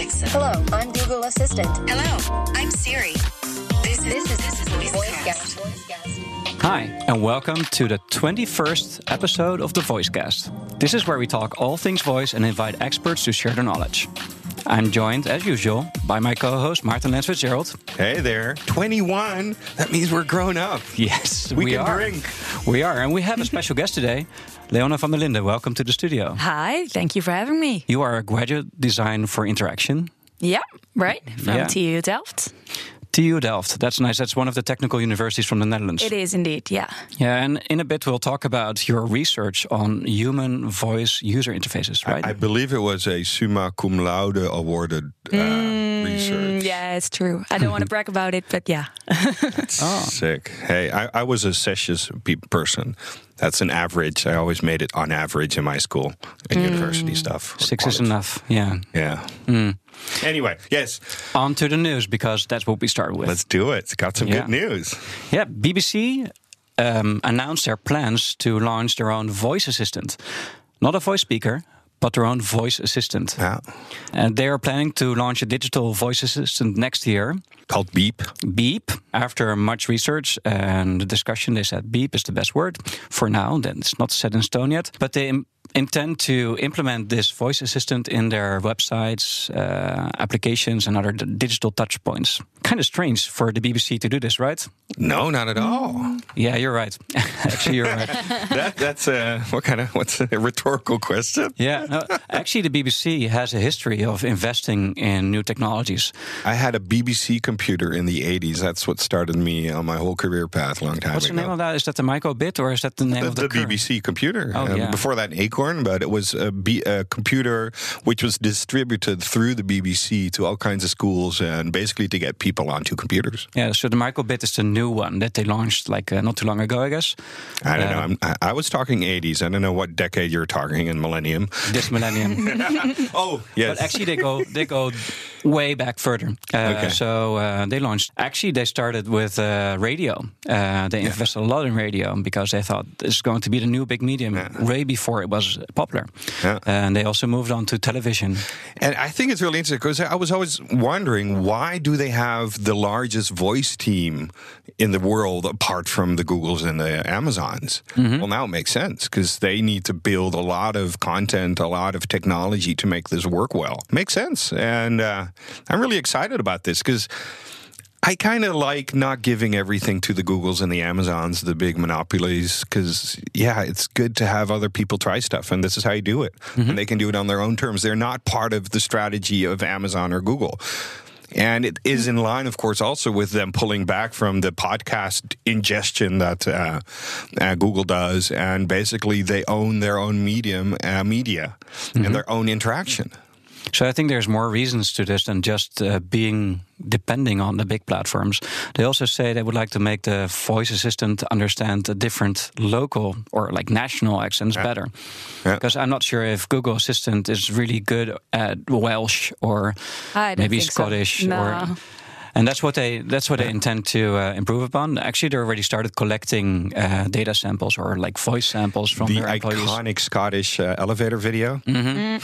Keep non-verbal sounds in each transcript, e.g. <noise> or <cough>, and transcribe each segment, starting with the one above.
Alexa. Hello, I'm Google Assistant. Hello, I'm Siri. This is This is this is VoiceCast. VoiceCast. Hi, and welcome to the 21st episode of the VoiceCast. This is where we talk all things voice and invite experts to share their knowledge. I'm joined, as usual, by my co host, Maarten Lens-FitzGerald. Hey there, 21. That means we're grown up. Yes, We can are. drink. We are, and we have a special guest today, Leona van der Linden. Welcome to the studio. Hi, thank you for having me. You are a graduate design for interaction. Yeah, right. From Yeah. TU Delft. TU Delft. That's nice. That's one of the technical universities from the Netherlands. It is indeed, yeah. Yeah, and in a bit we'll talk about your research on human voice user interfaces, right? I believe it was a summa cum laude awarded uh, research. Mm, Yeah, it's true. I don't want to <laughs> brag about it, but yeah. Oh. Sick. Hey, I, I was a sessious pe- person. That's an average. I always made it on average in my school and university stuff. or Mm. Six is enough. Yeah. Yeah. Mm. Anyway, yes, On to the news because that's what we start with. let's do it. It's Got some Yeah. good news. Yeah, BBC um, announced their plans to launch their own voice assistant. Not a voice speaker, but their own voice assistant. Yeah. And they are planning to launch a digital voice assistant next year. Called Beep. Beep. After much research and discussion, they said Beep is the best word for now. Then it's not set in stone yet. But they intend to implement this voice assistant in their websites, uh, applications, and other digital touch points. Kind of strange for the BBC to do this, right? No, not at all. Yeah, you're right. <laughs> Actually, you're right. <laughs> that that's a what kind of what's a rhetorical question? Yeah, no, actually, the BBC has a history of investing in new technologies. I had a BBC computer in the 80s. That's what started me on my whole career path a long time What's the name of that? Is that the Microbit or is that the name the, of the, the BBC computer. Oh, Um, yeah. Before that, Acorn, but it was a, B, a computer which was distributed through the BBC to all kinds of schools and basically to get people onto computers. Yeah, so the Microbit is the new one that they launched like uh, not too long ago, I guess. I don't Uh, know. I'm, I, I was talking 80s. I don't know what decade you're talking in millennium. This millennium. <laughs> Oh, yes. But actually, they go they go way back further. Uh, Okay. So uh, they launched. Actually, they started with uh, radio. Uh, they invested a lot in radio because they thought this is going to be the new big medium way before it was popular. Yeah. And they also moved on to television. And I think it's really interesting because I was always wondering why do they have the largest voice team in the world apart from the Googles and the Amazons? Well, now it makes sense because they need to build a lot of content, a lot of technology to make this work well. Makes sense, and uh, I'm really excited about this because. I kind of like not giving everything to the Googles and the Amazons, the big monopolies, because, yeah, it's good to have other people try stuff. And this is how you do it. And they can do it on their own terms. They're not part of the strategy of Amazon or Google. And it is in line, of course, also with them pulling back from the podcast ingestion that uh, uh, Google does. And basically, they own their own medium, uh, media, and their own interaction. So I think there's more reasons to this than just uh, being depending on the big platforms. They also say they would like to make the voice assistant understand the different local or like national accents better. Yeah. Because I'm not sure if Google Assistant is really good at Welsh or maybe think so. Scottish No. or and that's what they that's what they intend to uh, improve upon. Actually, they already started collecting uh, data samples or like voice samples from The their employees. iconic Scottish uh, elevator video. <laughs>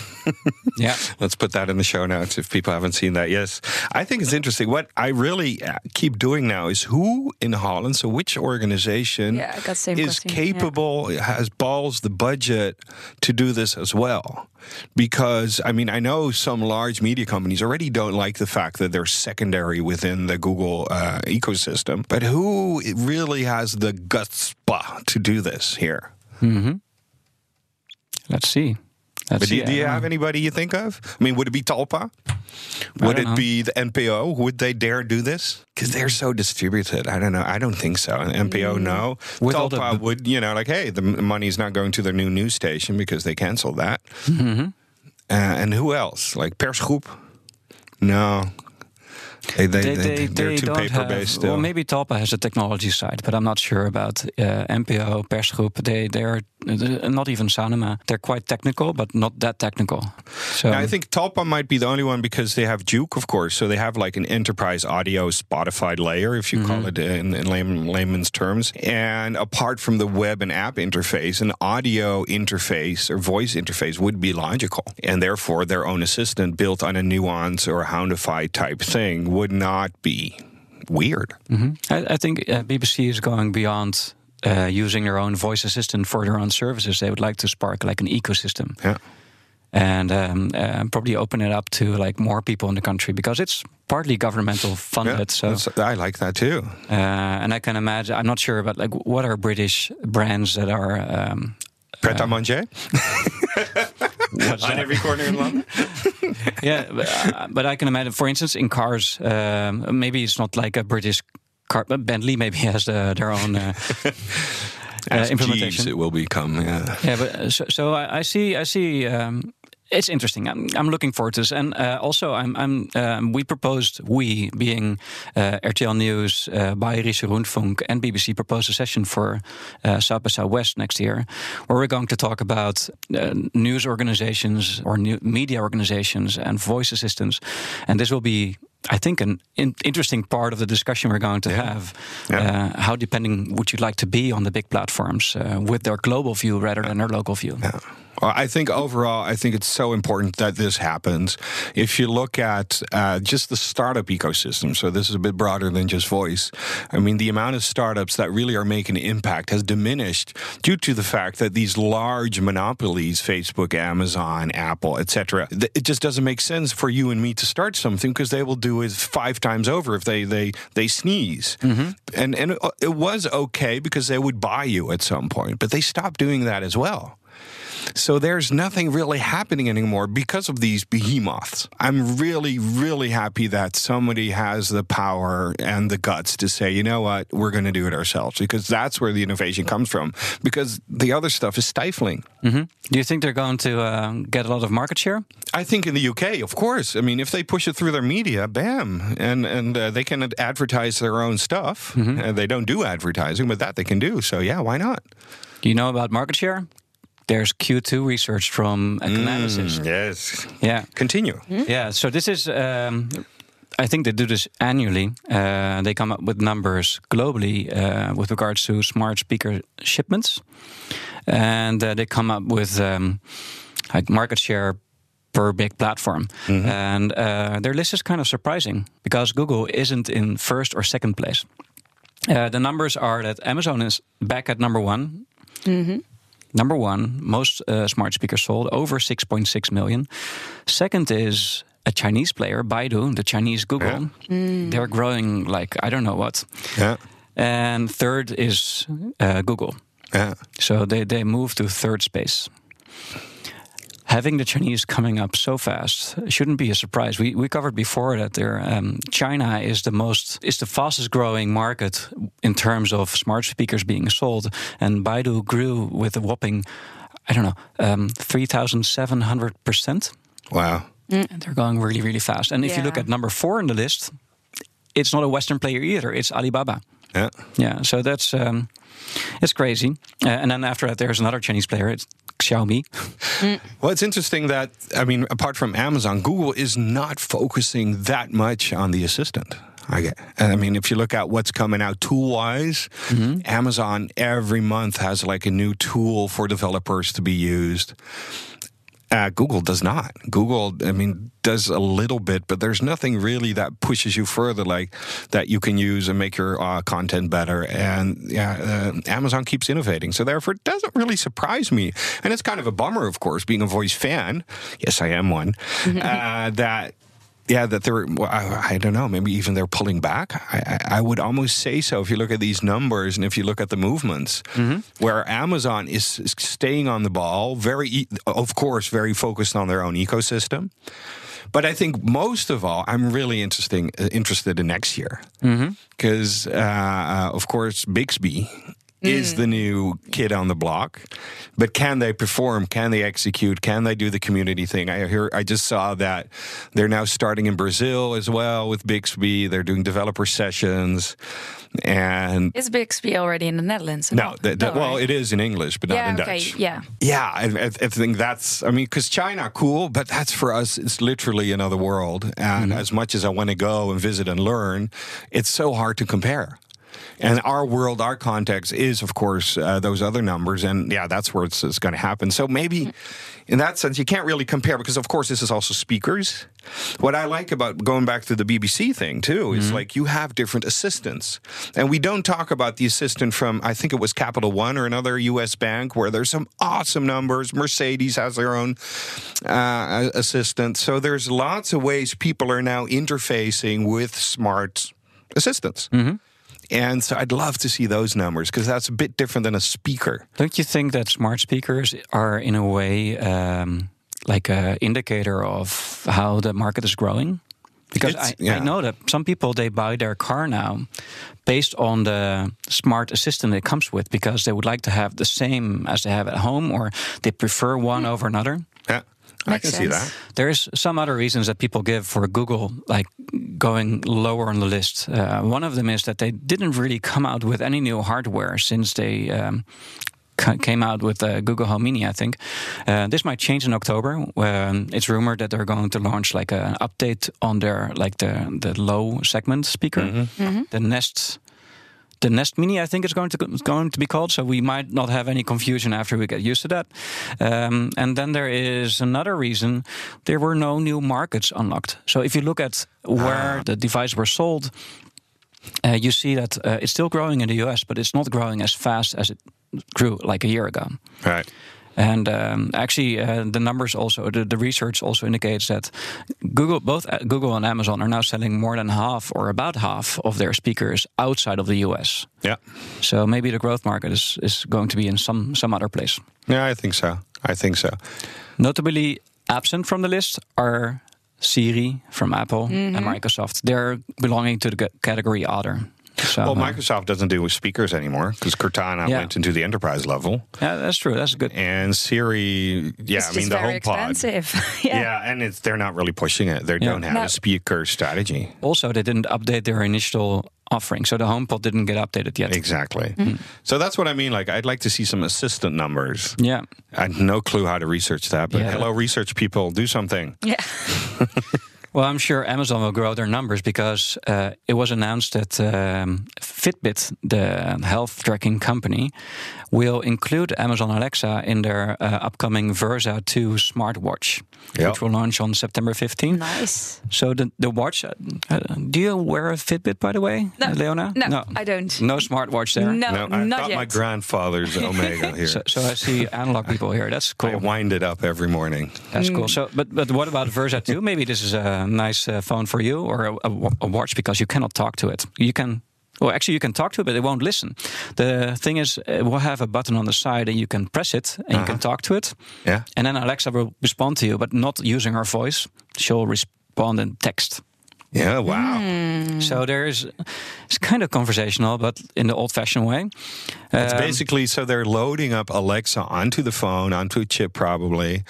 Yeah, Let's put that in the show notes if people haven't seen that. Yes, I think it's interesting. What I really uh, keep doing now is who in Holland, so which organization Yeah, I got the same is question, yeah. capable, has balls, the budget to do this as well? Because, I mean, I know some large media companies already don't like the fact that they're secondary within the Google uh, ecosystem, but who really has the guts to do this here? let's see. Let's But do, see. do you have anybody you think of? I mean, would it be Talpa? Would it know. be the NPO? Would they dare do this? Because they're so distributed. I don't know. I don't think so. An NPO, no. With all the- Talpa would, you know, like, hey, the m- money's not going to their new news station because they canceled that. Mm-hmm. Uh, and who else? Like Persgroep? No. They, they, they, they, are too don't paper have- based still. Well, maybe Talpa has a technology side, but I'm not sure about uh, NPO, persgroep. They they are Uh, not even Sanoma. They're quite technical, but not that technical. So I think Talpa might be the only one because they have Juke, of course. So they have like an enterprise audio Spotify layer, if you call mm-hmm. it uh, in, in layman, layman's terms. And apart from the web and app interface, an audio interface or voice interface would be logical. And therefore, their own assistant built on a nuance or a Houndify type thing would not be weird. Mm-hmm. I, I think uh, BBC is going beyond. Uh, using their own voice assistant for their own services, they would like to spark like an ecosystem. Yeah. and um, uh, probably open it up to like more people in the country because it's partly governmental funded. Yeah, so, I like that too. uh, and I can imagine. I'm not sure, but like, what are British brands that are? Um, Pret à manger <laughs> what's on every corner in London. <laughs> yeah, but, uh, but I can imagine. For instance, in cars, um, maybe it's not like a British car, but Bentley maybe has the, their own. Uh, <laughs> uh, As implementation. Jeeves, it will become. Yeah. Yeah, but uh, so, so I, I see. I see. Um, it's interesting. I'm, I'm looking forward to this, and uh, also I'm. I'm um, we proposed we being uh, RTL News, uh, Bayerische Rundfunk, and BBC proposed a session for uh, South by Southwest next year, where we're going to talk about uh, news organizations or new media organizations and voice assistants, and this will be. I think an in- interesting part of the discussion we're going to have. Yeah. Uh, how depending would you like to be on the big platforms uh, with their global view rather than their local view? Yeah. I think overall, I think it's so important that this happens. If you look at uh, just the startup ecosystem, so this is a bit broader than just voice. I mean, the amount of startups that really are making an impact has diminished due to the fact that these large monopolies, Facebook, Amazon, Apple, etc., it just doesn't make sense for you and me to start something because they will do it five times over if they they they sneeze. And and it, it was okay because they would buy you at some point, but they stopped doing that as well. So there's nothing really happening anymore because of these behemoths. I'm really, really happy that somebody has the power and the guts to say, you know what, we're going to do it ourselves because that's where the innovation comes from. Because the other stuff is stifling. Do you think they're going to uh, get a lot of market share? I think in the UK, of course. I mean, if they push it through their media, bam, and and uh, they can advertise their own stuff. Uh, they don't do advertising, but that they can do. So yeah, why not? Do you know about market share? There's Q2 research from Econalysis. yes. Yeah. Continue. Yeah, so this is, um, I think they do this annually. Uh, they come up with numbers globally uh, with regards to smart speaker shipments. And uh, they come up with um, like market share per big platform. And uh, their list is kind of surprising because Google isn't in first or second place. Uh, the numbers are that Amazon is back at number one. Number one, most uh, smart speakers sold over 6.6 million. Second is a Chinese player, Baidu, the Chinese Google. They're growing like I don't know what. Yeah. And third is uh, Google. Yeah. So they, they move to third space. Having the Chinese coming up so fast shouldn't be a surprise. We, we covered before that there, um, China is the most is the fastest growing market in terms of smart speakers being sold, and Baidu grew with a whopping, I don't know, um, three thousand seven hundred percent. Wow. They're going really really fast. And if you look at number four in the list, it's not a Western player either. It's Alibaba. Yeah. Yeah, so that's um, it's crazy. Uh, and then after that, there's another Chinese player. It's Xiaomi. Well, it's interesting that, I mean, apart from Amazon, Google is not focusing that much on the assistant. I get. I mean, if you look at what's coming out tool wise, Amazon every month has like a new tool for developers to be used. Uh, Google does not. Google, I mean, does a little bit, but there's nothing really that pushes you further, like that you can use and make your uh, content better. And yeah, uh, Amazon keeps innovating, so therefore it doesn't really surprise me. And it's kind of a bummer, of course, being a voice fan. Yes, I am one. <laughs> uh, that yeah, that they're, well, I, I don't know, maybe even they're pulling back. I, I, would almost say so if you look at these numbers and if you look at the movements, where Amazon is, staying on the ball, very, of course, very focused on their own ecosystem. But I think most of all, I'm really interesting, interested in next year. Because, uh, uh, of course, Bixby is the mm. new kid on the block. But can they perform? Can they execute? Can they do the community thing? I hear I just saw that they're now starting in Brazil as well with Bixby. They're doing developer sessions. And Is Bixby already in the Netherlands? no, that, that- No, oh, well, right? it is in English, but not yeah, in okay, Dutch. yeah. Yeah, I, I, I think that's. I mean, because China, cool, but that's for us. It's literally another world. And mm-hmm. as much as I want to go and visit and learn, it's so hard to compare. And our world, our context is, of course, uh, those other numbers. And yeah, that's where it's, it's going to happen. So maybe in that sense, you can't really compare because, of course, this is also speakers. What I like about going back to the BBC thing, too, is like you have different assistants. And we don't talk about the assistant from, I think it was Capital One or another US bank, where there's some awesome numbers. Mercedes has their own uh, assistant. So there's lots of ways people are now interfacing with smart assistants. And so I'd love to see those numbers because that's a bit different than a speaker. Don't you think that smart speakers are, in a way, um, like an indicator of how the market is growing? Because I, yeah. I know that some people they buy their car now based on the smart assistant it comes with because they would like to have the same as they have at home or they prefer one over another. Yeah, I Makes can see that. There's some other reasons that people give for Google, like going lower on the list. Uh, one of them is that they didn't really come out with any new hardware since they um, ca- came out with uh, Google Home Mini. I think uh, this might change in October. Um, it's rumored that they're going to launch like an update on their like the the low segment speaker, the Nest the Nest Mini, I think it's going to going to be called. So we might not have any confusion after we get used to that. Um, and then there is another reason: there were no new markets unlocked. So if you look at where the device were sold, uh, you see that uh, it's still growing in the US, but it's not growing as fast as it grew like a year ago. Right. And um, actually, uh, the numbers also, the, the research also indicates that Google, both uh, Google and Amazon, are now selling more than half or about half of their speakers outside of the US. Yeah. So maybe the growth market is, is going to be in some some other place. Yeah, I think so. I think so. Notably absent from the list are Siri from Apple and Microsoft. They're belonging to the category other. So, Well, Microsoft doesn't do speakers anymore because Cortana Yeah. went into the enterprise level, yeah, that's true. That's good. and Siri. Yeah, it's I mean the very HomePod. expensive. <laughs> yeah. Yeah. and it's they're not really pushing it. They Yeah. don't have No. a speaker strategy. Also, they didn't update their initial offering, so the HomePod didn't get updated yet. Exactly. Mm-hmm. So that's what I mean. Like, I'd like to see some assistant numbers. Yeah. I had no clue how to research that, but Yeah. hello, research people, do something. Yeah. <laughs> <laughs> Well, I'm sure Amazon will grow their numbers because uh, it was announced that um, Fitbit, the health tracking company, will include Amazon Alexa in their uh, upcoming Versa 2 smartwatch, Yeah. which will launch on September 15th. Nice. So the the watch. Uh, do you wear a Fitbit, by the way, No. Leona? No, no, I don't. No smartwatch there. No, No, I've not got yet. my grandfather's Omega here. So, so I see analog people here. That's <laughs> cool. I wind it up every morning. That's Mm. cool. So, but but what about Versa 2? Maybe this is a nice uh, phone for you or a, a a watch because you cannot talk to it. You can. Well, actually, you can talk to it, but it won't listen. The thing is, it will have a button on the side, and you can press it, and you can talk to it. Yeah. And then Alexa will respond to you, but not using her voice. She'll respond in text. Yeah, wow. Hmm. So there is, it's kind of conversational, but in the old-fashioned way. It's Um, basically so they're loading up Alexa onto the phone, onto a chip probably.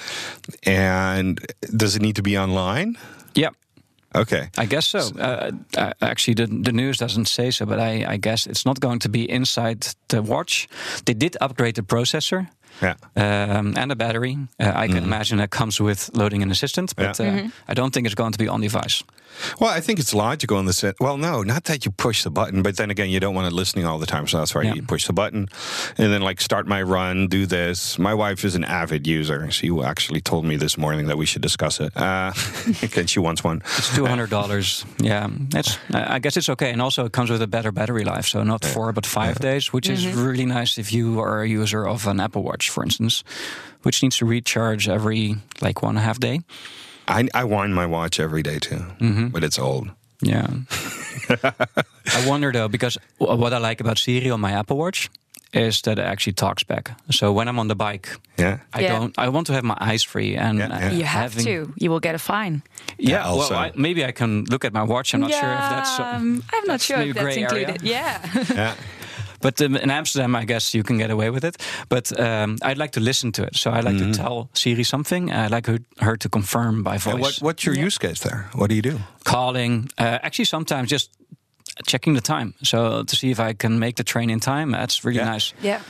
And does it need to be online? yeah. Okay. I guess so. Uh, uh, actually, the, the news doesn't say so, but I, I guess it's not going to be inside the watch. They did upgrade the processor Yeah. um, and a battery. Uh, I can imagine that comes with loading an assistant, but Yeah. uh, I don't think it's going to be on device. Well, I think it's logical in the sense. Well, no, not that you push the button, but then again, you don't want it listening all the time. So that's why Yeah. you push the button and then, like, start my run, do this. My wife is an avid user. She actually told me this morning that we should discuss it. Uh, <laughs> and she wants one. It's two hundred dollars. yeah, it's. I guess it's okay, and also it comes with a better battery life. So not four but five days, which is really nice if you are a user of an Apple Watch, for instance, which needs to recharge every like one and a half day. I, I wind my watch every day too, but it's old. Yeah. <laughs> I wonder though, because what I like about Siri on my Apple Watch is that it actually talks back. So when I'm on the bike, Yeah. I Yeah. don't. I want to have my eyes free, and Yeah, yeah. You have having- to. You will get a fine. Yeah. Yeah, also. well, I, maybe I can look at my watch. I'm not sure if that's. um, I'm not that's sure if that's gray area. included. Yeah. <laughs> Yeah. But um, in Amsterdam, I guess you can get away with it. But um, I'd like to listen to it. So I like to tell Siri something. I like her, her to confirm by voice. And what, what's your use case there? What do you do? Calling. Uh, actually, sometimes just checking the time. So to see if I can make the train in time. That's really Yeah. nice. Yeah.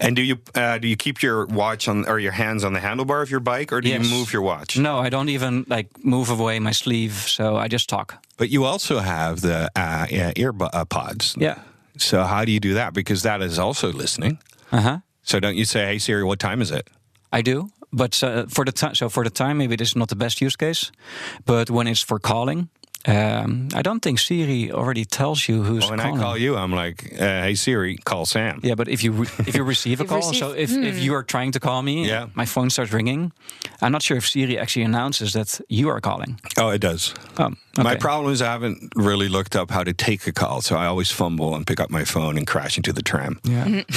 And do you uh, do you keep your watch on or your hands on the handlebar of your bike, or do Yes. you move your watch? No, I don't even like move away my sleeve. So I just talk. But you also have the uh, yeah, ear uh, pods. Yeah. So how do you do that? Because that is also listening. Uh huh. So don't you say, "Hey Siri, what time is it?" I do, but uh, for the time, so for the time, maybe this is not the best use case. But when it's for calling, um, I don't think Siri already tells you who's Well, when calling. I call you, I'm like, uh, "Hey Siri, call Sam." Yeah, but if you re- if you receive a <laughs> call, receive- so if, if you are trying to call me, Yeah. my phone starts ringing. I'm not sure if Siri actually announces that you are calling. Oh, it does. Oh, My problem is I haven't really looked up how to take a call, so I always fumble and pick up my phone and crash into the tram. Yeah. <laughs>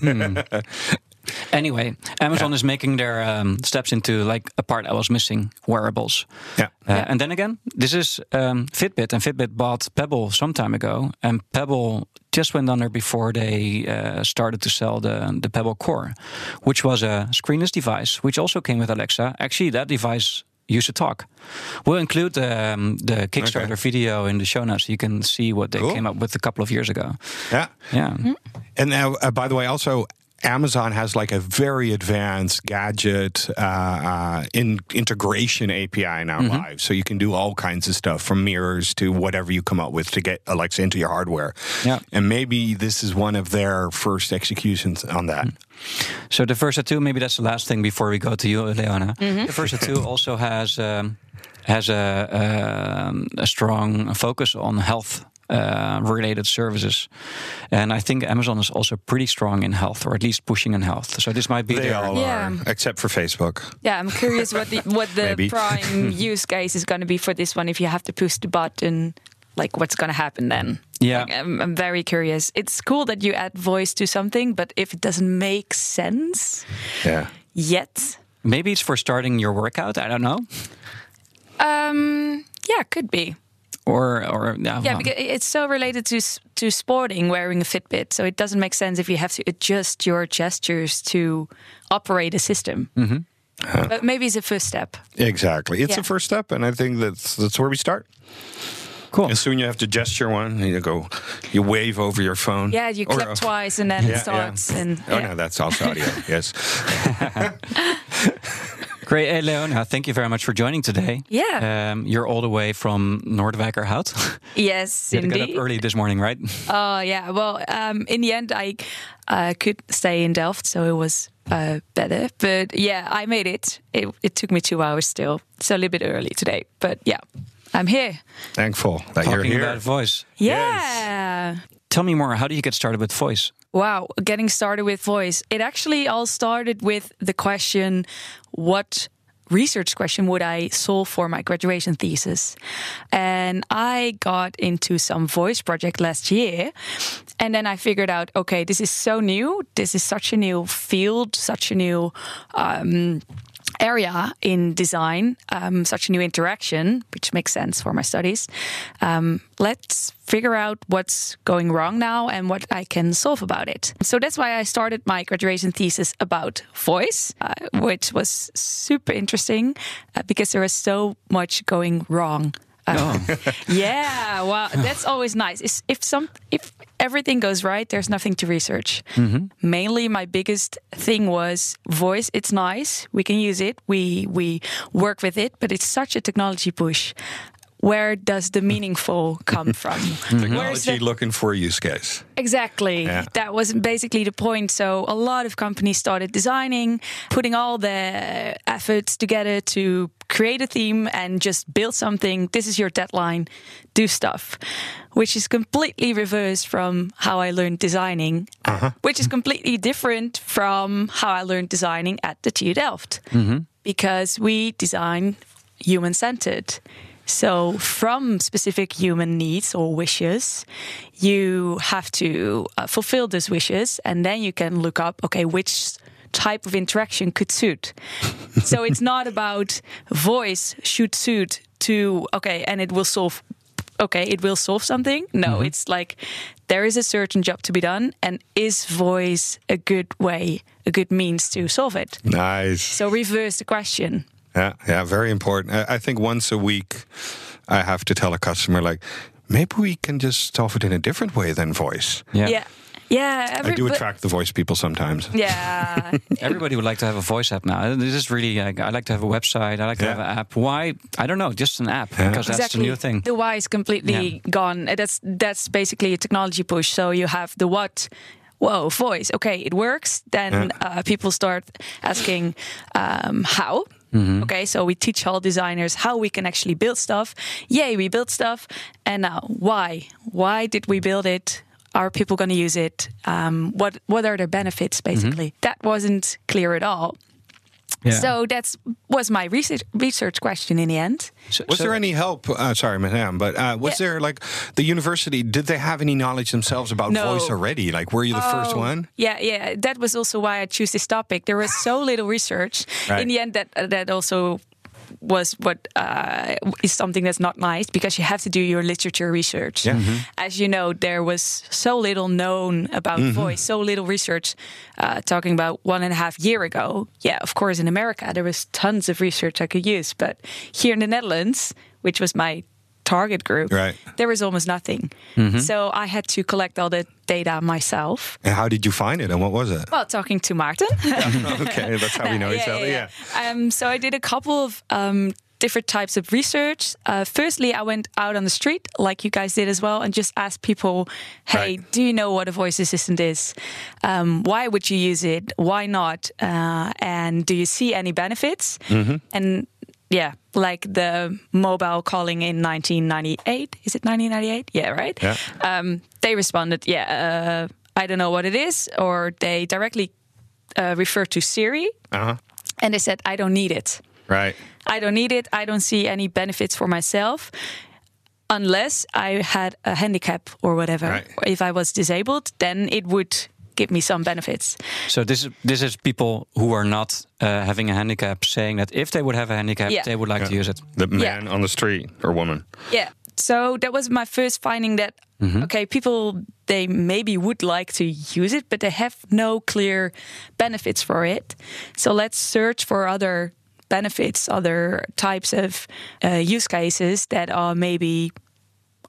Hmm. <laughs> Anyway, Amazon is making their um, steps into like a part I was missing: wearables. Yeah. Uh, And then again, this is um, Fitbit, and Fitbit bought Pebble some time ago, and Pebble just went under before they uh, started to sell the the Pebble Core, which was a screenless device, which also came with Alexa. Actually, that device used to talk. We'll include um, the Kickstarter Okay. video in the show notes. So you can see what they Cool. came up with a couple of years ago. Yeah. Yeah. And now, uh, by the way, also Amazon has like a very advanced gadget uh, uh, in integration API now live, so you can do all kinds of stuff from mirrors to whatever you come up with to get Alexa into your hardware. Yeah. And maybe this is one of their first executions on that. So the Versa 2, maybe that's the last thing before we go to you, Leona. The Versa 2 <laughs> also has um, has a, um, a strong focus on health. Uh, related services, and I think Amazon is also pretty strong in health, or at least pushing in health. So this might be They their all Yeah. are, except for Facebook. Yeah, I'm curious what the what the prime <laughs> use case is going to be for this one. If you have to push the button, like what's going to happen then? Yeah. Like, I'm, I'm very curious. It's cool that you add voice to something, but if it doesn't make sense Yeah. yet, maybe it's for starting your workout. I don't know, um, yeah, could be. Or or yeah, Yeah, because it's so related to to sporting wearing a Fitbit, so it doesn't make sense if you have to adjust your gestures to operate a system. But maybe it's a first step. Exactly. It's Yeah. the first step, and I think that's that's where we start. cool. And soon you have to gesture one. and You go, you wave over your phone. Yeah, you Or, clap uh, twice and then yeah, it starts. yeah. And Oh no, that's also audio. yes. <laughs> <laughs> Great, hey, Leona. Thank you very much for joining today. Yeah. um, you're all the way from Noordwijkerhout. <laughs> yes, you had to get up early this morning, right? <laughs> Oh yeah. Well, um, in the end, I uh, could stay in Delft, so it was uh, better. But yeah, I made it. it. It took me two hours still, so a little bit early today. But yeah, I'm here. Thankful that you're Talking here. about voice. Yeah. Tell me more. How do you get started with voice? Wow, getting started with voice. It actually all started with the question what research question would I solve for my graduation thesis? And I got into some voice project last year. And then I figured out okay, this is so new. This is such a new field, such a new. Um, area in design, um, such a new interaction, which makes sense for my studies. Um, let's figure out what's going wrong now and what I can solve about it. So that's why I started my graduation thesis about voice, uh, which was super interesting uh, because was so much going wrong. Uh, <laughs> yeah, well, that's always nice. Is if some if everything goes right, there's nothing to research. Mainly, my biggest thing was voice. It's nice, we can use it, we we work with it, but it's such a technology push. Where does the meaningful come <laughs> from? Technology the- looking for use case. Exactly. Yeah. That was basically the point. So a lot of companies started designing, putting all their efforts together to create a theme and just build something. This is your deadline. Do stuff, which is completely reversed from how I learned designing, uh-huh. which is completely different from how I learned designing at the TU Delft, mm-hmm. because we design human centered. So, from specific human needs or wishes, you have to uh, fulfill those wishes, and then you can look up okay, which type of interaction could suit. <laughs> so, it's not about voice should suit to, okay, and it will solve okay, it will solve something. No, it's like there is a certain job to be done, and is voice a good way, a good means to solve it? Nice. So reverse the question. Yeah, yeah, very important. I, I think once a week, I have to tell a customer like, maybe we can just solve it in a different way than voice. Yeah. Yeah, yeah. every- I do but- attract the voice people sometimes. Yeah, <laughs> Everybody would like to have a voice app now. This is really like I like to have a website. I like to have an app. Why? I don't know. Just an app because that's the new thing. The why is completely Yeah. gone. That's that's basically a technology push. So you have the what. Whoa, voice. Okay, it works. Then uh, people start asking um, how. Mm-hmm. Okay, so we teach all designers how we can actually build stuff. Yay, we built stuff. And now, why? Why did we build it? Are people going to use it? Um, what What are the benefits? Basically, that wasn't clear at all. Yeah. So that's was my research research question in the end. So- Was so- there any help? Uh, sorry, madam, but uh, was Yeah. there like the university? Did they have any knowledge themselves about No. voice already? Like, were you the first one? Yeah, yeah. That was also why I choose this topic. There was so little research. Right. In the end, that uh, that also was what uh, is something that's not nice because you have to do your literature research. Yeah. Mm-hmm. As you know, there was so little known about Mm-hmm. voice, so little research. Uh, talking about one and a half year ago, yeah, of course, in America there was tons of research I could use, but here in the Netherlands, which was my target group, Right. there was almost nothing. Mm-hmm. So I had to collect all the data myself. And how did you find it? And what was it? Well, talking to Maarten. <laughs> okay, that's how we know each other. Yeah. Um, so I did a couple of um, different types of research. Uh, firstly, I went out on the street, like you guys did as well, and just asked people, "Hey, Right. do you know what a voice assistant is? Um, why would you use it? Why not? Uh, and do you see any benefits?" Mm-hmm. And yeah, like the mobile calling in 1998. Is it 1998? Yeah, right. Yeah. Um, they responded, "Yeah, uh, I don't know what it is," or they directly uh, referred to Siri Uh huh. and they said, I don't need it. Right. I don't need it. I don't see any benefits for myself unless I had a handicap or whatever. Right. If I was disabled, then it would give me some benefits. So this is this is people who are not uh, having a handicap saying that if they would have a handicap, Yeah. they would like to use it. The man Yeah. on the street or woman. Yeah. So that was my first finding that okay, people they maybe would like to use it, but they have no clear benefits for it. So let's search for other benefits, other types of uh, use cases that are maybe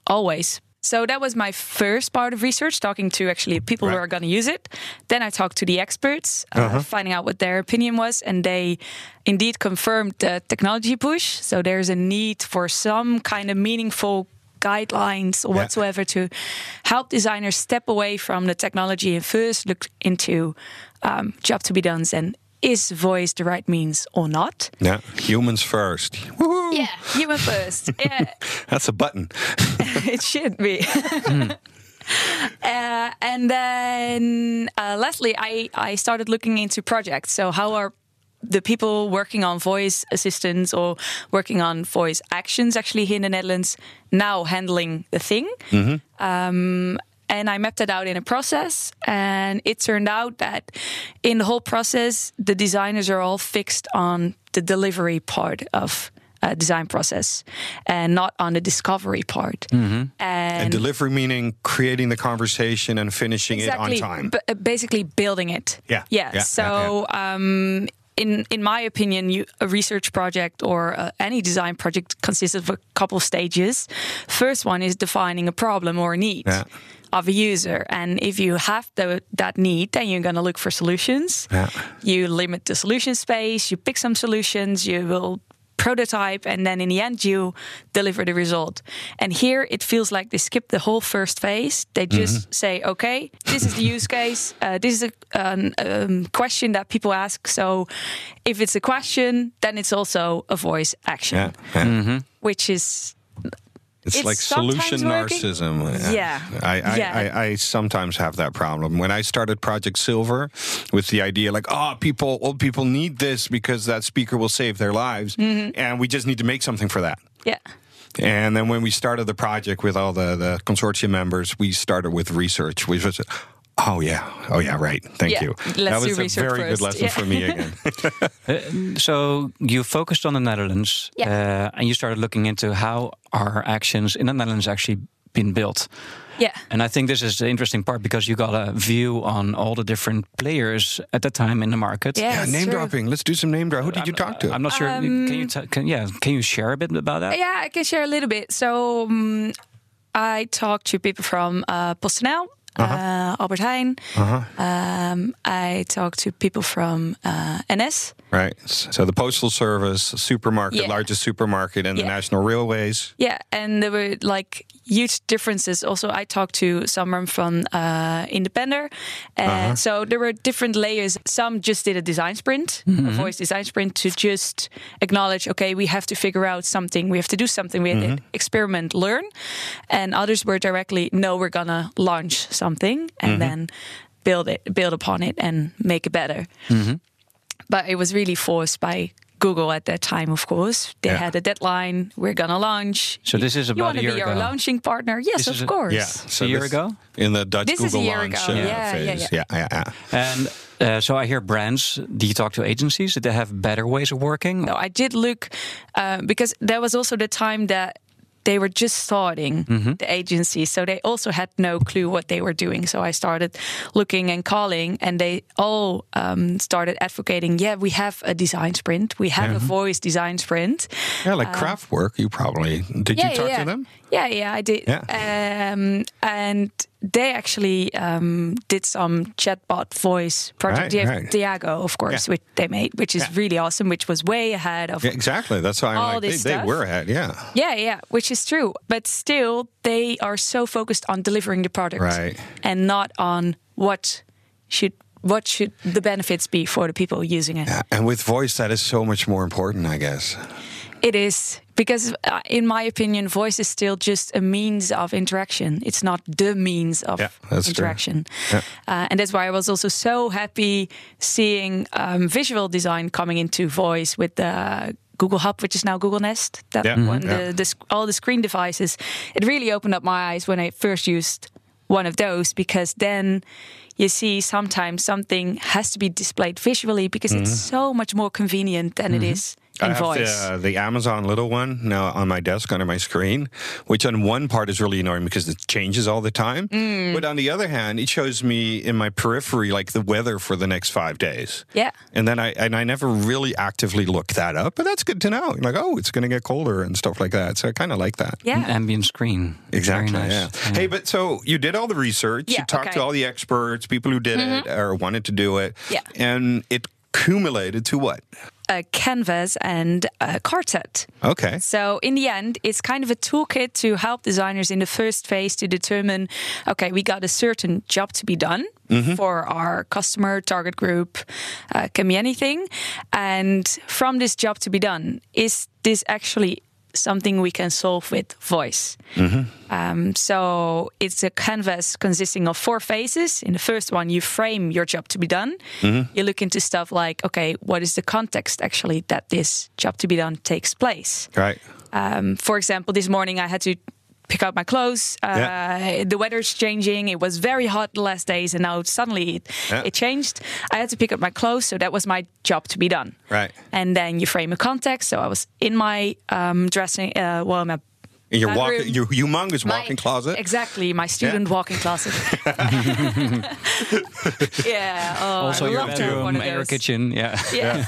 always. So that was my first part of research, talking to actually people who are going to use it. Then I talked to the experts, uh, finding out what their opinion was, and they indeed confirmed the technology push. So there's a need for some kind of meaningful guidelines or Yeah. whatsoever to help designers step away from the technology and first look into um, job to be done and is voice the right means or not? Yeah. Humans first. Woohoo! Yeah, human first. <laughs> yeah, That's a button. <laughs> it should be. <laughs> uh, and then uh, lastly, I, I started looking into projects. So, how are the people working on voice assistants or working on voice actions actually here in the Netherlands now handling the thing? Um, and I mapped it out in a process, and it turned out that in the whole process, the designers are all fixed on the delivery part of uh, design process and not on the discovery part. And, And delivery meaning creating the conversation and finishing it on time. b- uh, basically building it. Yeah, Yeah. yeah, so, Um, in in my opinion, you, a research project or uh, any design project consists of a couple of stages. First one is defining a problem or a need. Yeah. Of a user, and if you have the, that need, then you're going to look for solutions. Yeah. You limit the solution space. You pick some solutions. You will prototype, and then in the end, you deliver the result. And here, it feels like they skip the whole first phase. They just say, "Okay, this is the use case. <laughs> Uh, this is a an, um, question that people ask. So, if it's a question, then it's also a voice action, Yeah. yeah. which is It's, It's like solution working. narcissism. Yeah. I, I, Yeah. I, I sometimes have that problem. When I started Project Silver with the idea like, oh, people, old people need this because that speaker will save their lives. Mm-hmm. And we just need to make something for that. yeah, And then when we started the project with all the, the consortium members, we started with research, which was, Oh yeah. Oh yeah. Right. Thank Yeah, you. let's that was a research very good lesson Yeah. for me again. <laughs> So you focused on the Netherlands, Yeah. uh, and you started looking into how our actions in the Netherlands actually been built. Yeah. And I think this is the interesting part because you got a view on all the different players at the time in the market. Yeah, yeah, name true. dropping. Let's do some name dropping. Who did you talk to? I'm not sure. can you? Can, yeah. Can you share a bit about that? Yeah, I can share a little bit. So um, I talked to people from uh, PostNL, uh Albert Heijn. Um, I talked to people from uh, NS. Right. So the postal service, supermarket, Yeah. largest supermarket, and the national railways. Yeah, and there were like huge differences. Also, I talked to someone from uh, Independer, and so there were different layers. Some just did a design sprint, a voice design sprint, to just acknowledge, okay, we have to figure out something, we have to do something, we have to experiment, learn. And others were directly, no, we're gonna launch something and then build it, build upon it, and make it better. But it was really forced by. Google at that time, of course, they Yeah. had a deadline. We're gonna launch. So this is You about want a to year be our ago. launching partner? Yes, This is of a- course. Yeah. a year ago? In the Dutch This Google launch uh, Yeah, yeah, phase. yeah. yeah, yeah, yeah. And uh, so I hear brands. Do you talk to agencies? Do they have better ways of working? No, I did look uh, because there was also the time that they were just starting the agency, so they also had no clue what they were doing. So I started looking and calling, and they all um, started advocating. Yeah, we have a design sprint. We have a voice design sprint. Yeah, like Kraftwerk, you probably did you talk yeah. to them? Yeah, yeah, I did. Yeah. Um, and they actually um, did some chatbot voice project. Right, They have right. Diago, of course, Yeah. which they made, which is Yeah. really awesome, which was way ahead of Yeah, exactly. That's why I'm All like they, this they stuff. were ahead. Yeah. Yeah, yeah, which is true. But still, they are so focused on delivering the product, Right. and not on what should what should the benefits be for the people using it. And with voice, that is so much more important, I guess. It is because, uh, in my opinion, voice is still just a means of interaction. It's not the means of Yeah, interaction, Yeah. uh, and that's why I was also so happy seeing um, visual design coming into voice with the. Google Hub, which is now Google Nest, that Yeah. One, Yeah. the, the all the screen devices. It really opened up my eyes when I first used one of those because then you see sometimes something has to be displayed visually because it's so much more convenient than it is Mm-hmm. I have voice. the, uh, the Amazon little one now on my desk under my screen, which on one part is really annoying because it changes all the time. Mm. But on the other hand, it shows me in my periphery like the weather for the next five days. Yeah. And then I and I never really actively look that up, but that's good to know. Like, oh, it's going to get colder and stuff like that. So I kind of like that. yeah. An ambient screen. Exactly. Very nice. Yeah. Hey, but so you did all the research. Yeah, you talked to all the experts, people who did it or wanted to do it. Yeah. And it accumulated to what? A canvas and a card set. Okay. So in the end, it's kind of a toolkit to help designers in the first phase to determine, okay, we got a certain job to be done for our customer target group, uh, can be anything, and from this job to be done, is this actually something we can solve with voice? Um, so it's a canvas consisting of four phases. In the first one, you frame your job to be done. You look into stuff like, okay, what is the context actually that this job to be done takes place? Right. Um, for example, this morning I had to pick out my clothes. Uh, Yeah. The weather's changing. It was very hot the last days, and now suddenly it, Yeah. it changed. I had to pick up my clothes, so that was my job to be done. Right. And then you frame a context. So I was in my um, dressing, uh, well, my In your Bedroom. walk, your humongous my- walk-in closet. Exactly, my student walk-in closet. <laughs> <laughs> yeah. Oh, Also, I your love to have one bedroom, of and your those. kitchen. Yeah. Yeah.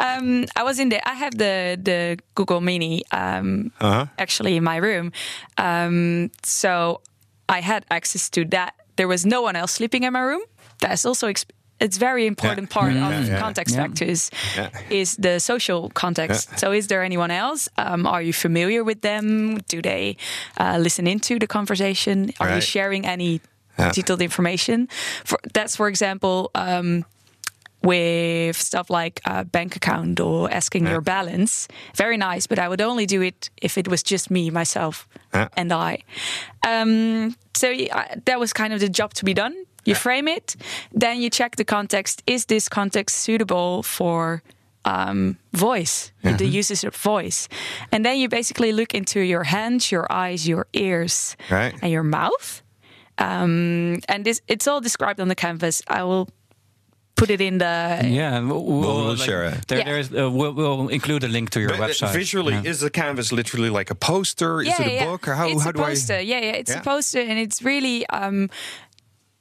<laughs> um, I was in there. I have the the Google Mini um, Uh-huh. actually in my room, um, so I had access to that. There was no one else sleeping in my room. That's also. Exp- it's very important part of Yeah, yeah. context Yeah. factors Yeah. is the social context. Yeah. So, is there anyone else? Um, are you familiar with them? Do they uh, listen into the conversation? Are you sharing any Yeah. detailed information? For, that's, for example, um, with stuff like a bank account or asking your balance. Very nice, but I would only do it if it was just me, myself, Yeah. and I. Um, so yeah, that was kind of the job to be done. You frame it, then you check the context. Is this context suitable for um, voice, the uses of voice? And then you basically look into your hands, your eyes, your ears, Right. and your mouth. Um, and this it's all described on the canvas. I will put it in the Yeah, we'll, we'll, we'll share it. There, Yeah. there's, uh, we'll, we'll include a link to your But, uh, website. Visually, Yeah. is the canvas literally like a poster? Is yeah, it a yeah. book? Or how, it's how a do poster. I? Yeah, yeah, it's Yeah. a poster, and it's really um,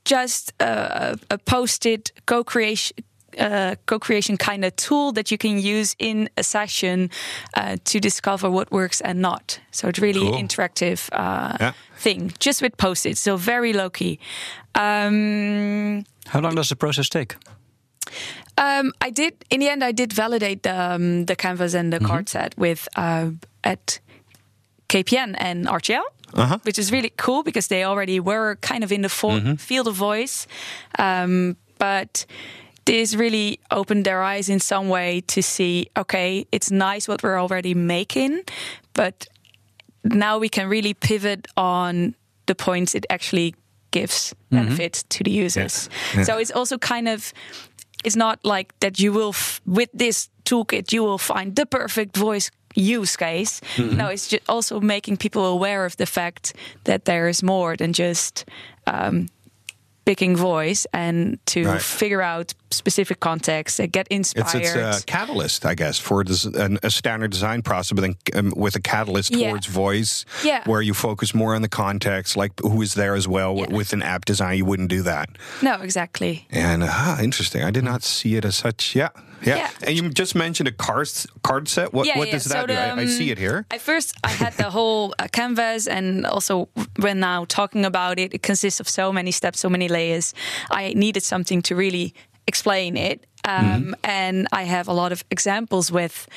just a, a post-it co-creation. Uh, co-creation kind of tool that you can use in a session uh, to discover what works and not. So it's really Cool. interactive uh, Yeah. thing, just with post-its. So very low key. Um, How long does the process take? um, I did in the end. I did validate the um, the canvas and the card set with uh, at KPN and RTL, Uh-huh. which is really cool because they already were kind of in the fo- field of voice, um, but. This really opened their eyes in some way to see, okay, it's nice what we're already making, but now we can really pivot on the points it actually gives benefit to the users. Yeah. So it's also kind of it's not like that you will f- with this toolkit you will find the perfect voice use case. No, it's just also making people aware of the fact that there is more than just um, picking voice and to Right. figure out specific context and get inspired. it's a catalyst, I guess, for this, an, a standard design process, but then um, with a catalyst Yeah. towards voice, Yeah. where you focus more on the context, like who is there as well. Yeah. With an app design, you wouldn't do that. no, exactly. And ah, interesting. I did not see it as such. Yeah, yeah. Yeah. And you just mentioned a card card set. What Yeah, what yeah. does So that do? the, I, I see um, it here. At first, I had the whole uh, canvas, and also when now talking about it, it consists of so many steps, so many layers. I needed something to really explain it. Um, Mm-hmm. And I have a lot of examples with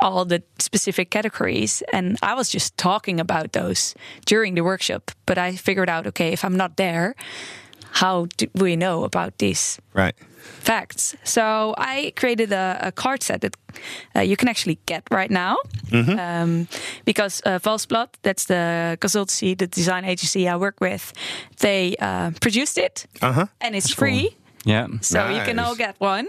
all the specific categories, and I was just talking about those during the workshop. But I figured out, okay, if I'm not there, how do we know about this? Right. facts. So I created a, a card set that uh, you can actually get right now. Um, because uh, Valsplat, that's the consultancy, the design agency I work with, they uh, produced it Uh huh. and it's free. Yeah, So you can all get one.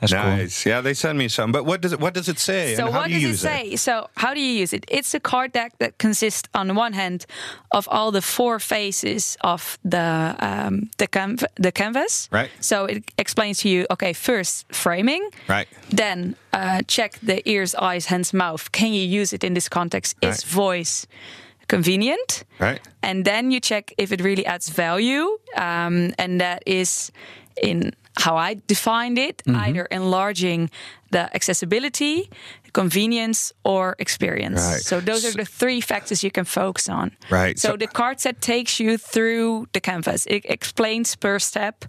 That's cool. Nice. Yeah, they send me some. But what does it what does it say? So and how what do you does it use say? So how do you use it? It's a card deck that consists, on one hand, of all the four faces of the um, the, canv- the canvas. Right. So it explains to you, okay, first framing. Right. Then uh, check the ears, eyes, hands, mouth. Can you use it in this context? Is Right. voice convenient? Right. And then you check if it really adds value. Um, and that is in how I defined it, Mm-hmm. either enlarging the accessibility, convenience, or experience. Right. So those are the three factors you can focus on. Right. So, So- the card set takes you through the canvas. It explains per step.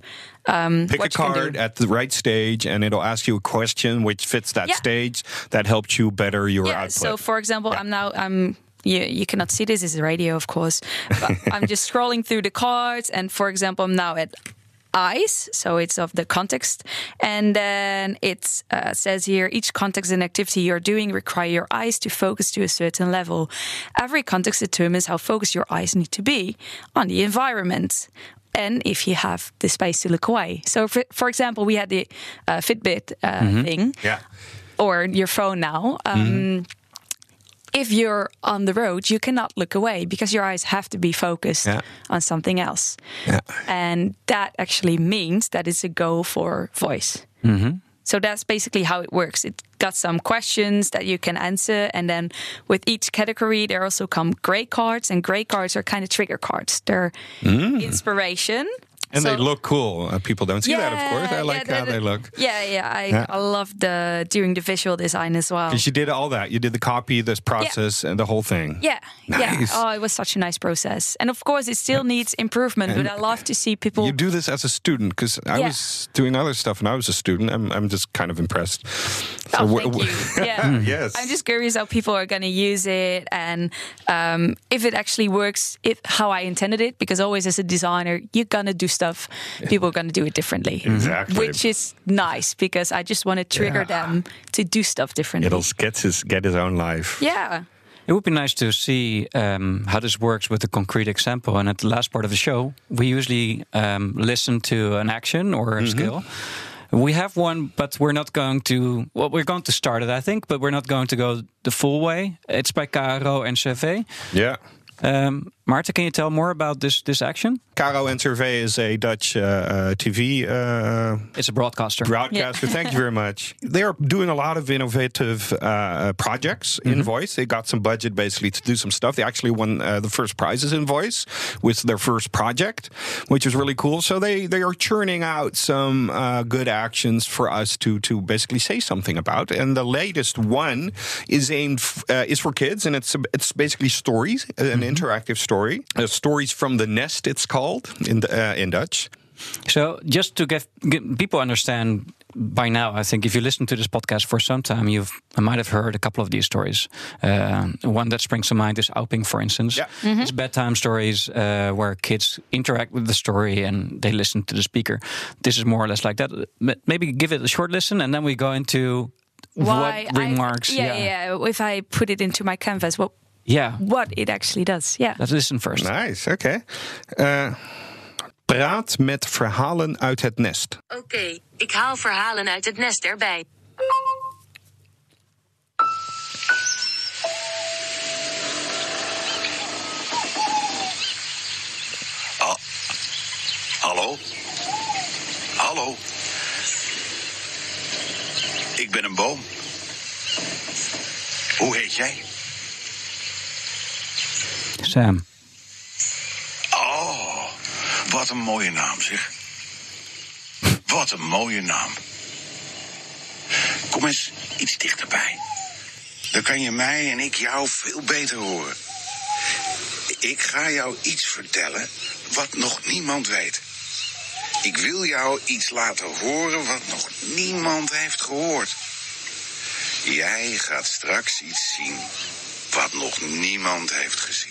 Um, Pick what a card at the right stage, and it'll ask you a question which fits that Yeah. stage that helps you better your yeah. output. So, for example, I'm now I'm. You, you cannot see this. This is radio, of course. But I'm just scrolling through the cards, and for example, I'm now at eyes, so it's of the context, and then it uh, says here each context and activity you're doing require your eyes to focus to a certain level. Every context determines how focused your eyes need to be on the environment. And if you have the space to look away. So, for, for example, we had the uh, Fitbit uh, thing yeah. or your phone now. Um, If you're on the road, you cannot look away because your eyes have to be focused Yeah. on something else. Yeah. And that actually means that it's a go for voice. Mm-hmm. So that's basically how it works. It got some questions that you can answer, and then with each category, there also come gray cards, and gray cards are kind of trigger cards. They're mm. inspiration. And So- they look cool. Uh, people don't see that, of course. I like yeah, how they look. Yeah, yeah. I, Yeah. I love the doing the visual design as well. Because you did all that. You did the copy, this process, and the whole thing. Yeah, yeah. Oh, it was such a nice process, and of course, it still needs improvement. But I love to see people. You do this as a student because I Yeah. was doing other stuff and I was a student. I'm, I'm just kind of impressed. So Oh, thank you. Yeah. <laughs> yes. I'm just curious how people are going to use it and um, if it actually works, if how I intended it. Because always, as a designer, you're gonna do stuff. People are gonna do it differently, Exactly. which is nice because I just want to trigger Yeah. them to do stuff differently. It'll get his get his own life. yeah. It would be nice to see um, how this works with a concrete example. And at the last part of the show, we usually um, listen to an action or a skill. We have one, but we're not going to. Well, we're going to start it, I think, but we're not going to go the full way. It's by KRO-NCRV. Yeah. Um, Maarten, can you tell more about this this action? KRO-NCRV is a Dutch uh, uh, TV uh, It's a broadcaster. broadcaster. Thank you very much. <laughs> They are doing a lot of innovative uh, projects in voice. They got some budget basically to do some stuff. They actually won uh, the first prizes in voice with their first project, which is really cool. So they they are churning out some uh, good actions for us to to basically say something about. And the latest one is aimed f- uh, is for kids, and it's it's basically stories, an interactive story. Uh, stories from the nest. It's called in the, uh, in Dutch. So, just to get, get people understand by now, I think if you listen to this podcast for some time, you've I might have heard a couple of these stories. Uh, one that springs to mind is Auping, for instance. Yeah. It's bedtime stories uh, where kids interact with the story and they listen to the speaker. This is more or less like that. Maybe give it a short listen, and then we go into Why what I- remarks. yeah, yeah, If I put it into my canvas, what yeah. what it actually does. Yeah. Let's listen first. Nice, oké. Eh, praat met verhalen uit het nest. Oké, ik haal verhalen uit het nest erbij. Hallo? Hallo? Ik ben een boom. Hoe heet jij? Oh, wat een mooie naam zeg. Wat een mooie naam. Kom eens iets dichterbij. Dan kan je mij en ik jou veel beter horen. Ik ga jou iets vertellen wat nog niemand weet. Ik wil jou iets laten horen wat nog niemand heeft gehoord. Jij gaat straks iets zien wat nog niemand heeft gezien.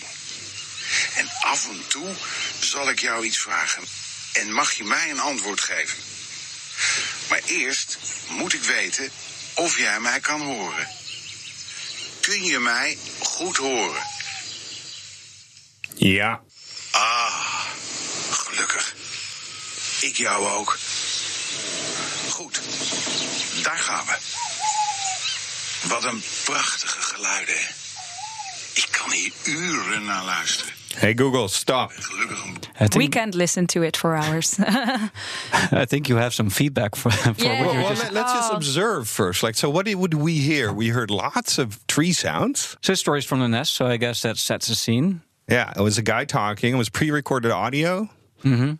En af en toe zal ik jou iets vragen. En mag je mij een antwoord geven. Maar eerst moet ik weten of jij mij kan horen. Kun je mij goed horen? Ja. Ah, gelukkig. Ik jou ook. Goed, daar gaan we. Wat een prachtige geluiden. Ik kan hier uren naar luisteren. Hey Google, stop. Gelukkig een We can't listen to it for hours. <laughs> I think you have some feedback for, for Yeah. what you Well, just let, us just Oh. observe first. Like, so what did- would we hear? We heard lots of tree sounds. So stories from the nest. So I guess that sets the scene. Yeah, it was a guy talking. It was pre-recorded audio. Mm-hmm.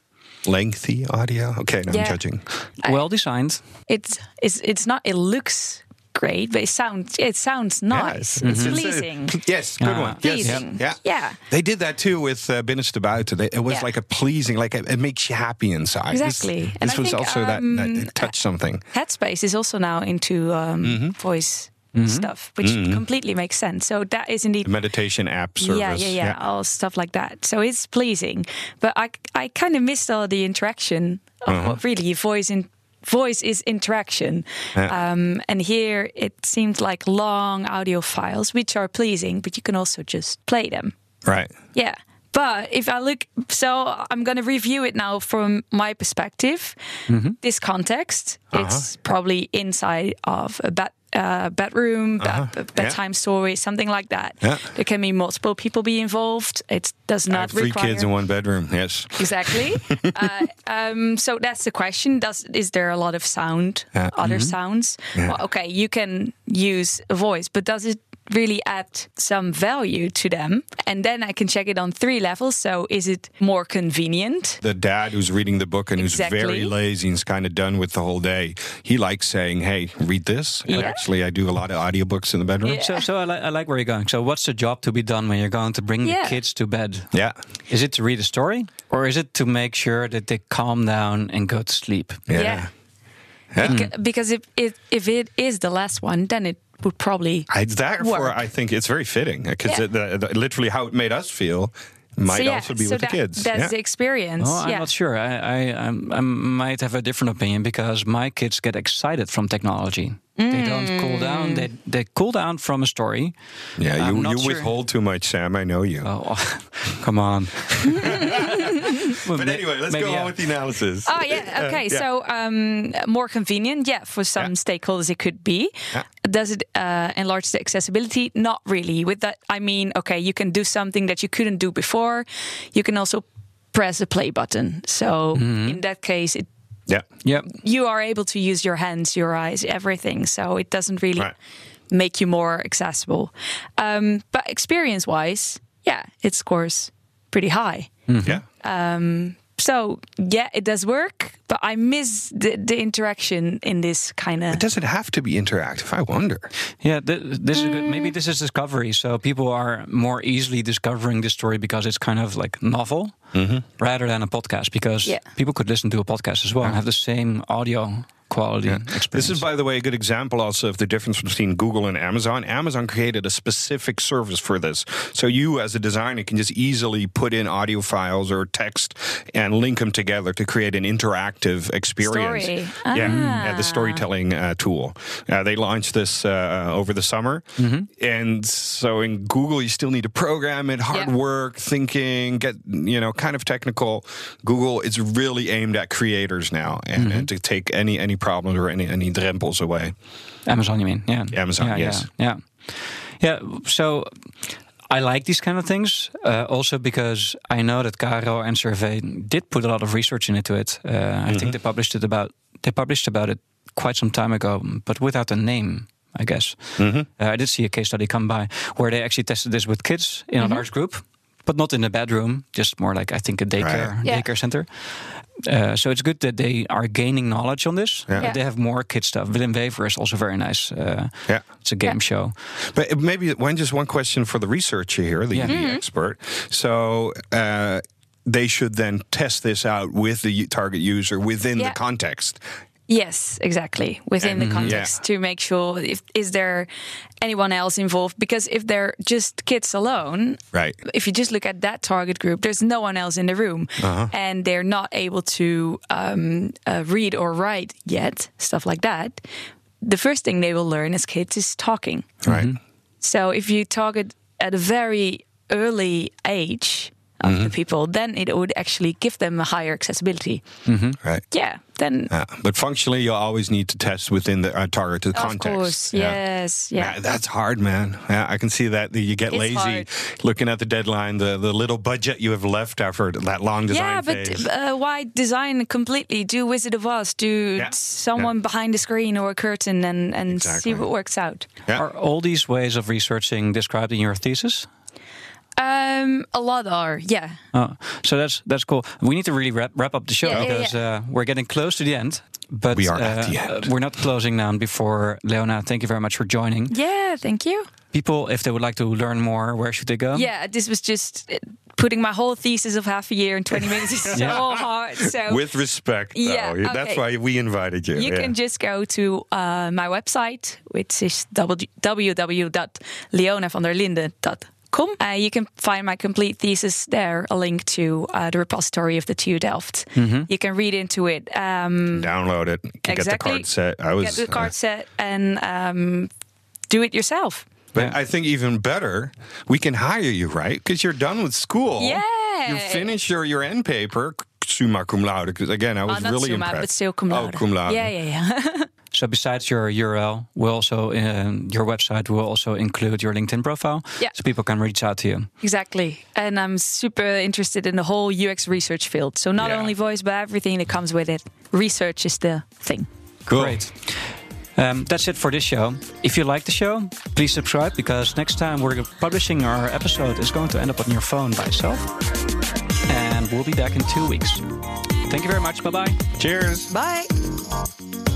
Lengthy audio. Okay, no, I'm judging. well designed. it's it's it's not. It looks great, but it sounds it sounds nice. Yes. It's a- pleasing. yes, good Ah. one. Yes. Pleasing. Yeah. Yeah. They did that too with uh, Binnenste Buiten. It was Yeah. like a pleasing, like it, it makes you happy inside. This- Exactly. This, And I was think, also that, that um, touched something. Headspace is also now into um, Mm-hmm. voice stuff, which completely makes sense. So that is indeed The meditation app service. Yeah, yeah, yeah, all stuff like that. So it's pleasing, but I I kind of missed all the interaction of Uh-huh. what really voice in voice is interaction. Yeah. Um, and here it seems like long audio files, which are pleasing, but you can also just play them. Right. Yeah. But if I look, so I'm going to review it now from my perspective. Mm-hmm. This context, Uh-huh. it's probably inside of a bed, uh, bedroom, bed- a bedtime story, something like that. Uh-huh. Yeah. There can be multiple people be involved. It does not three require kids in one bedroom. Yes. exactly. <laughs> uh, um, so that's the question: Does is there a lot of sound, Yeah. other sounds? Yeah. Well, okay, you can use a voice, but does it really add some value to them? And then I can check it on three levels. So is it more convenient? The dad who's reading the book and who's very lazy and's kind of done with the whole day, he likes saying, Hey, read this. And Yeah. actually, I do a lot of audiobooks in the bedroom. Yeah. So, so I, li- I like where you're going. So, what's the job to be done when you're going to bring Yeah. the kids to bed? Yeah. Is it to read a story, or is it to make sure that they calm down and go to sleep? Yeah. Yeah. Yeah. Beca- Because if it, if it is the last one, then it would probably I, therefore, Work. I think it's very fitting because Yeah. the, the, literally how it made us feel might so yeah, also be so with that, the kids. That's yeah. the experience. Oh, I'm yeah. not sure. I, I, I'm, I might have a different opinion because my kids get excited from technology. They don't cool mm. down. They they cool down from a story. yeah, I'm you, you sure. withhold too much, Sam. I know you. Oh, <laughs> come on. <laughs> Well, But anyway, let's maybe, go yeah. on with the analysis. Oh yeah. Okay. yeah. So um, more convenient. Yeah, for some Yeah. stakeholders it could be. Yeah. Does it uh, enlarge the accessibility? Not really. With that, I mean, okay, you can do something that you couldn't do before. You can also press the play button. So Mm-hmm. in that case, it Yeah. Yeah. you are able to use your hands, your eyes, everything. So it doesn't really Right. make you more accessible. Um, but experience wise, yeah, it scores pretty high. Mm-hmm. Yeah. Um, so yeah, it does work, but I miss the, the interaction in this kind of. It does it have to be interactive? I wonder. Yeah, th- this is good. Mm. Maybe this is discovery. So people are more easily discovering the story because it's kind of like novel mm-hmm. rather than a podcast. Because Yeah. people could listen to a podcast as well and have the same audio quality experience. This is, by the way, a good example also of the difference between Google and Amazon. Amazon created a specific service for this. So you, as a designer, can just easily put in audio files or text and link them together to create an interactive experience. Story. Yeah, Ah. yeah, the storytelling uh, tool. Uh, they launched this uh, over the summer. And so in Google, you still need to program it, hard Yeah. work, thinking, get, you know, kind of technical. Google is really aimed at creators now and, and to take any any problems or any any drempels away. Amazon, you mean? Yeah. Amazon, yeah, yes. Yeah. Yeah. Yeah. So I like these kind of things uh, also because I know that KRO-NCRV did put a lot of research into it. Uh, I Mm-hmm. think they published it about they published about it quite some time ago, but without a name. I guess Mm-hmm. uh, I did see a case study come by where they actually tested this with kids in Mm-hmm. a large group, but not in a bedroom, just more like I think a daycare Right. Yeah. daycare center. Uh, so it's good that they are gaining knowledge on this. Yeah. Yeah. They have more kid stuff. Willem Wever is also very nice. Uh, Yeah. it's a game Yeah. show. But maybe one just one question for the researcher here, the, Yeah. the expert. So uh, they should then test this out with the target user within Yeah. the context. Yes, exactly. Within the context yeah. to make sure if is there anyone else involved because if they're just kids alone, Right. if you just look at that target group, there's no one else in the room, and they're not able to um, uh, read or write yet, stuff like that. The first thing they will learn as kids is talking. Right. So if you target at a very early age of Mm-hmm. the people, then it would actually give them a higher accessibility. Right. Yeah, then Yeah. But functionally, you always need to test within the uh, targeted of context. course, Yeah. yes, yeah. Yeah, that's hard, man. Yeah, I can see that you get It's lazy hard. looking at the deadline, the, the little budget you have left after that long design yeah, but uh, why design completely? Do Wizard of Oz, do Yeah, someone behind the screen or a curtain and, and Exactly. see what works out. yeah. Are all these ways of researching described in your thesis? Um, a lot are, yeah. Oh, so that's that's cool. We need to really wrap, wrap up the show Yeah, yeah, because Uh, we're getting close to the end. But We are at uh, the end. We're not closing now. Before Leona, thank you very much for joining. Yeah, thank you. People, if they would like to learn more, where should they go? Yeah, this was just uh, putting my whole thesis of half a year in 20 minutes is <laughs> so Yeah. hard. So With respect, though. Yeah, That's why we invited you. You yeah. can just go to uh, my website, which is w- www.leonavanderlinden.com. Uh, you can find my complete thesis there, a link to uh, the repository of the TU Delft. You can read into it. Um, download it. Exactly. Get the card set. I was get the uh, card set and um, do it yourself. But I think even better, we can hire you, right? Because you're done with school. Yeah. You finished your, your end paper, summa cum laude. Because again, I was Oh, not really summa, impressed. but still cum laude. Oh, cum laude. Yeah, yeah, yeah. <laughs> So besides your URL, we'll also um, your website will also include your LinkedIn profile, Yeah. so people can reach out to you. exactly. And I'm super interested in the whole UX research field. So not Yeah. only voice, but everything that comes with it. Research is the thing. Cool. Great. Um, that's it for this show. If you like the show, please subscribe because next time we're publishing our episode is going to end up on your phone by itself. And we'll be back in two weeks. Thank you very much. Bye bye. Cheers. Bye.